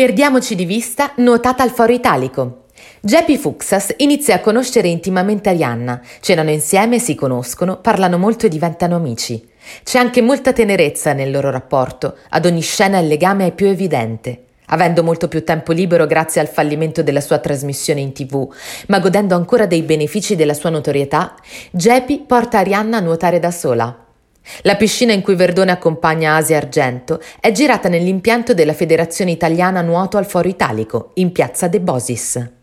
Perdiamoci di vista nuotata al Foro Italico. Geppi Fuxas inizia a conoscere intimamente Arianna, cenano insieme, si conoscono, parlano molto e diventano amici. C'è anche molta tenerezza nel loro rapporto, ad ogni scena il legame è più evidente. Avendo molto più tempo libero grazie al fallimento della sua trasmissione in tv, ma godendo ancora dei benefici della sua notorietà, Geppi porta Arianna a nuotare da sola. La piscina in cui Verdone accompagna Asia Argento è girata nell'impianto della Federazione Italiana Nuoto al Foro Italico, in piazza De Bosis.